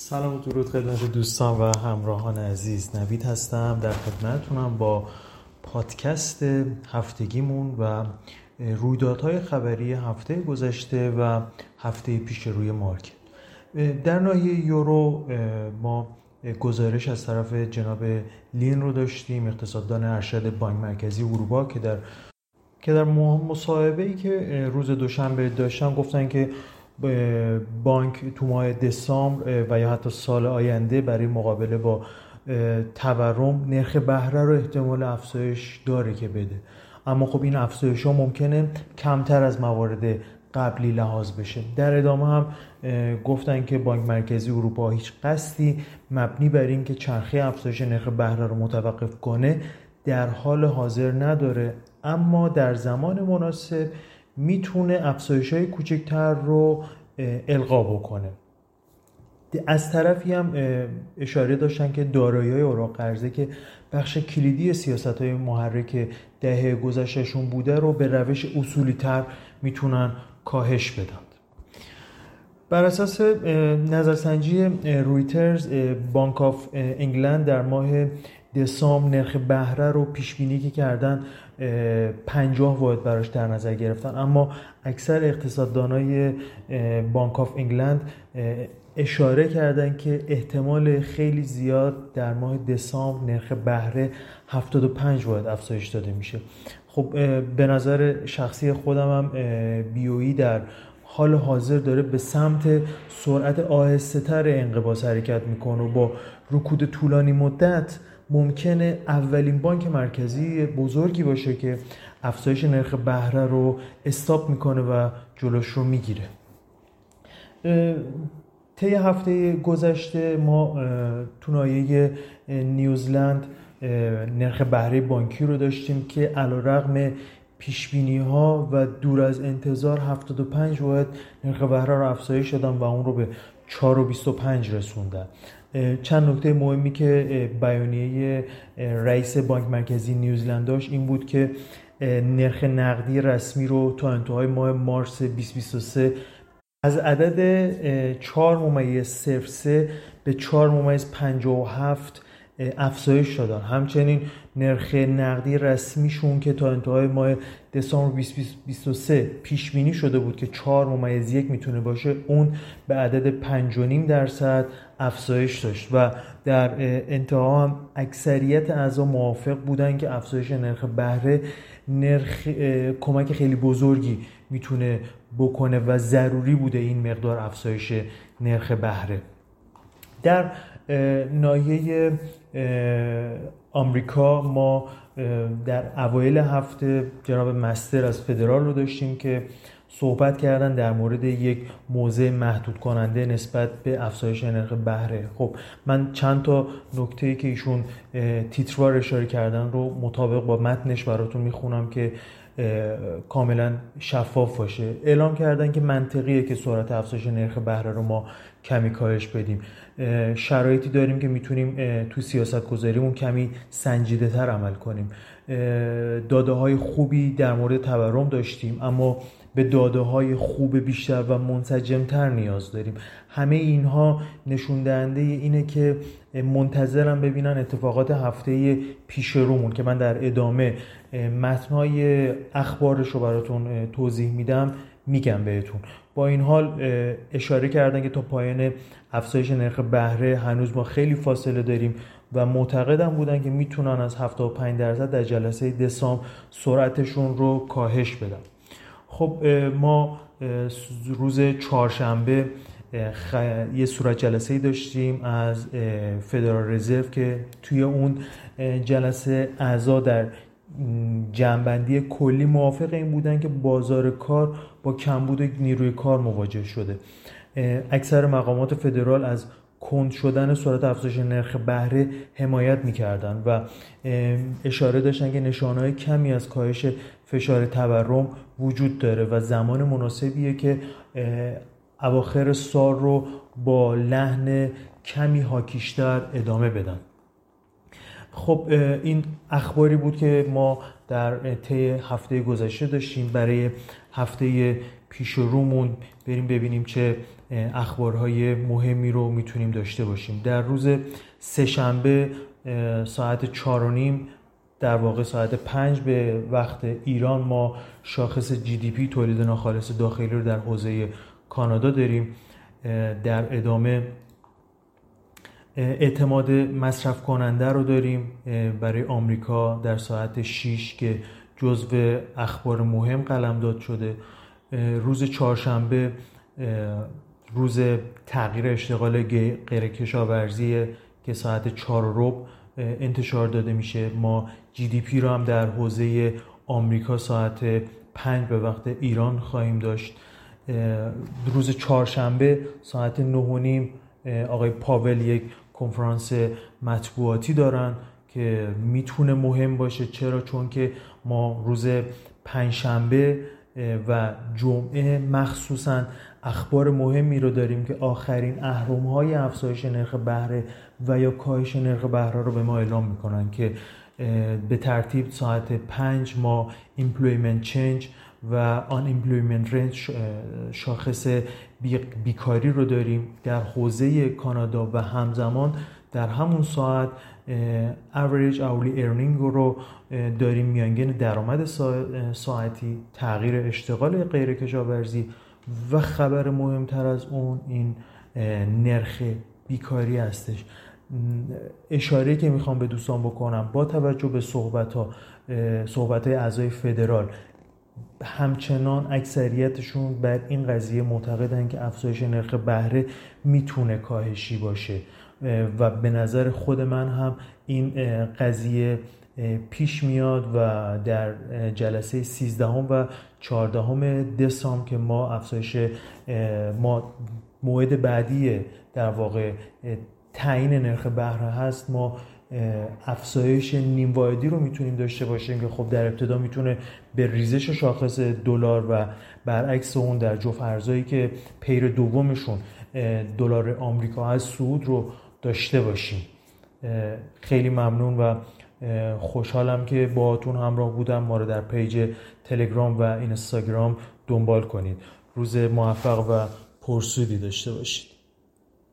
سلام و درود خدمت دوستان و همراهان عزیز. نوید هستم. در خدمتتونم با پادکست هفتگیمون و رویدادهای خبری هفته گذشته و هفته پیش روی مارکت. در ناحیه یورو ما گزارش از طرف جناب لین رو داشتیم اقتصاددان ارشد بانک مرکزی اروپا که در که در مصاحبه ای که روز دوشنبه داشتن گفتن که بانک تو ماه دسامبر و یا حتی سال آینده برای مقابله با تورم نرخ بهره رو احتمال افزایش داره که بده. اما خب این افزایش ها ممکنه کمتر از موارد قبلی لحاظ بشه. در ادامه هم گفتن که بانک مرکزی اروپا هیچ قصدی مبنی بر این که چرخه افزایش نرخ بهره رو متوقف کنه در حال حاضر نداره. اما در زمان مناسب می‌تونه افزایش های کوچکتر رو القا بکنه. از طرفی هم اشاره داشتن که دارایی اوراق قرضه که بخش کلیدی سیاست های محرک دهه گذشتهشون بوده رو به روش اصولی تر می‌تونن کاهش بدن. بر اساس نظرسنجی رویترز بانک آف انگلند در ماه دسامبر نرخ بهره رو پیش بینی که کردن 50 واحد براش در نظر گرفتن. اما اکثر اقتصاددانای بانک آف انگلند اشاره کردن که احتمال خیلی زیاد در ماه دسامبر نرخ بهره 75 واحد افزایش داده میشه. خب به نظر شخصی خودم هم بیویی در حال حاضر داره به سمت سرعت آهسته تر انقباض حرکت می‌کنه و با رکود طولانی مدت ممکنه اولین بانک مرکزی بزرگی باشه که افزایش نرخ بهره رو استاپ می‌کنه و جلوش رو می‌گیره. طی هفته گذشته ما تو نایه نیوزلند نرخ بهره بانکی رو داشتیم که علا رقم پیشبینی ها و دور از انتظار 75 واحد نرخ بهره رو افزایش دادن و اون رو به 4.25 رسوندن. چند نکته مهمی که بیانیه رئیس بانک مرکزی نیوزلند داشت این بود که نرخ نقدی رسمی رو تا انتهای ماه مارس 2023 از عدد 4 ممیز 03 به 4 ممیز 57 افزایش دادن. همچنین نرخ نقدی رسمیشون که تا انتهای ماه دسامبر 2023 پیش بینی شده بود که 4 ممیز یک می‌تونه باشه اون به عدد 5.5 درصد افزایش داشت و در انتها هم اکثریت اعضا موافق بودن که افزایش نرخ بهره نرخ کمک خیلی بزرگی می‌تونه بکنه و ضروری بوده این مقدار افزایش نرخ بهره. در ناحیه آمریکا ما در اوایل هفته جناب مستر از فدرال رو داشتیم که صحبت کردن در مورد یک موضع محدود کننده نسبت به افزایش نرخ بهره. خب من چند تا نکته که ایشون تیتروار اشاره کردن رو مطابق با متنش براتون می‌خونم که کاملا شفاف باشه. اعلام کردن که منطقیه که سرعت افزایش نرخ بهره رو ما کمی کاهش بدیم. شرایطی داریم که می‌تونیم تو سیاست گذاریمون کمی سنجیده تر عمل کنیم. داده های خوبی در مورد تورم داشتیم اما به داده های خوب بیشتر و منسجمتر نیاز داریم. همه اینها نشون دهنده اینه که منتظرم ببینن اتفاقات هفته پیش رومون که من در ادامه متنهای اخبارش رو براتون توضیح میدم میگم بهتون. با این حال اشاره کردن که تا پایان افزایش نرخ بهره هنوز ما خیلی فاصله داریم و معتقدم بودن که می‌تونن از 75 درصد در جلسه دسامبر سرعتشون رو کاهش بدن. خب ما روز چهارشنبه یه صورت جلسه ای داشتیم از فدرال رزرو که توی اون جلسه اعضا در جنبندی کلی موافق این بودن که بازار کار با کمبود نیروی کار مواجه شده. اکثر مقامات فدرال از کند شدن سرعت افزایش نرخ بهره حمایت می‌کردن و اشاره داشتن که نشانهای کمی از کاهش فشار تورم وجود داره و زمان مناسبیه که اواخر سال رو با لحن کمی هاکیشتر ادامه بدن. خب این اخباری بود که ما در طی هفته گذشته داشتیم. برای هفته پیش رومون بریم ببینیم چه اخبارهای مهمی رو می‌تونیم داشته باشیم. در روز سهشنبه ساعت چار و نیم در واقع ساعت پنج به وقت ایران ما شاخص جی دی پی تولید ناخالص داخلی رو در حوزه کانادا داریم در ادامه اعتماد مصرف کننده رو داریم برای آمریکا در ساعت 6 که جزو اخبار مهم قلمداد شده. روز چهارشنبه روز تغییر اشتغال غیر کشاورزی که ساعت چهار روب انتشار داده میشه. ما جی دی پی رو هم در حوزه آمریکا ساعت پنج به وقت ایران خواهیم داشت. روز چهارشنبه ساعت نه و نیم آقای پاول یک کنفرانس مطبوعاتی دارن که می‌تونه مهم باشه. چرا؟ چون که ما روز پنجشنبه و جمعه مخصوصا اخبار مهمی رو داریم که آخرین اهرم های افزایش نرخ بهره و یا کاهش نرخ بهره رو به ما اعلام می‌کنن که به ترتیب ساعت پنج ما employment change و آن employment range شاخص بیکاری رو داریم در حوزه کانادا و همزمان در همون ساعت average hourly earning رو داریم میانگین درآمد ساعتی تغییر اشتغال غیر کشاورزی و خبر مهمتر از اون این نرخ بیکاری هستش. اشاره که می‌خوام به دوستان بکنم با توجه به صحبت ها صحبت های اعضای فدرال همچنان اکثریتشون بر این قضیه معتقدن که افزایش نرخ بهره می‌تونه کاهشی باشه. و به نظر خود من هم این قضیه پیش میاد و در جلسه 13 و 14 دسامبر که ما افزایش ما موعد بعدی در واقع تعیین نرخ بهره هست ما افزایش نیم واحدی رو می‌تونیم داشته باشیم که خب در ابتدا می‌تونه به ریزش شاخص دلار و برعکس اون در جفت ارزایی که پیر دومشون دلار آمریکا هست سود رو داشته باشیم. خیلی ممنون و خوشحالم که باهاتون همراه بودم. ما رو در پیج تلگرام و اینستاگرام دنبال کنید. روز موفق و پرسودی داشته باشید.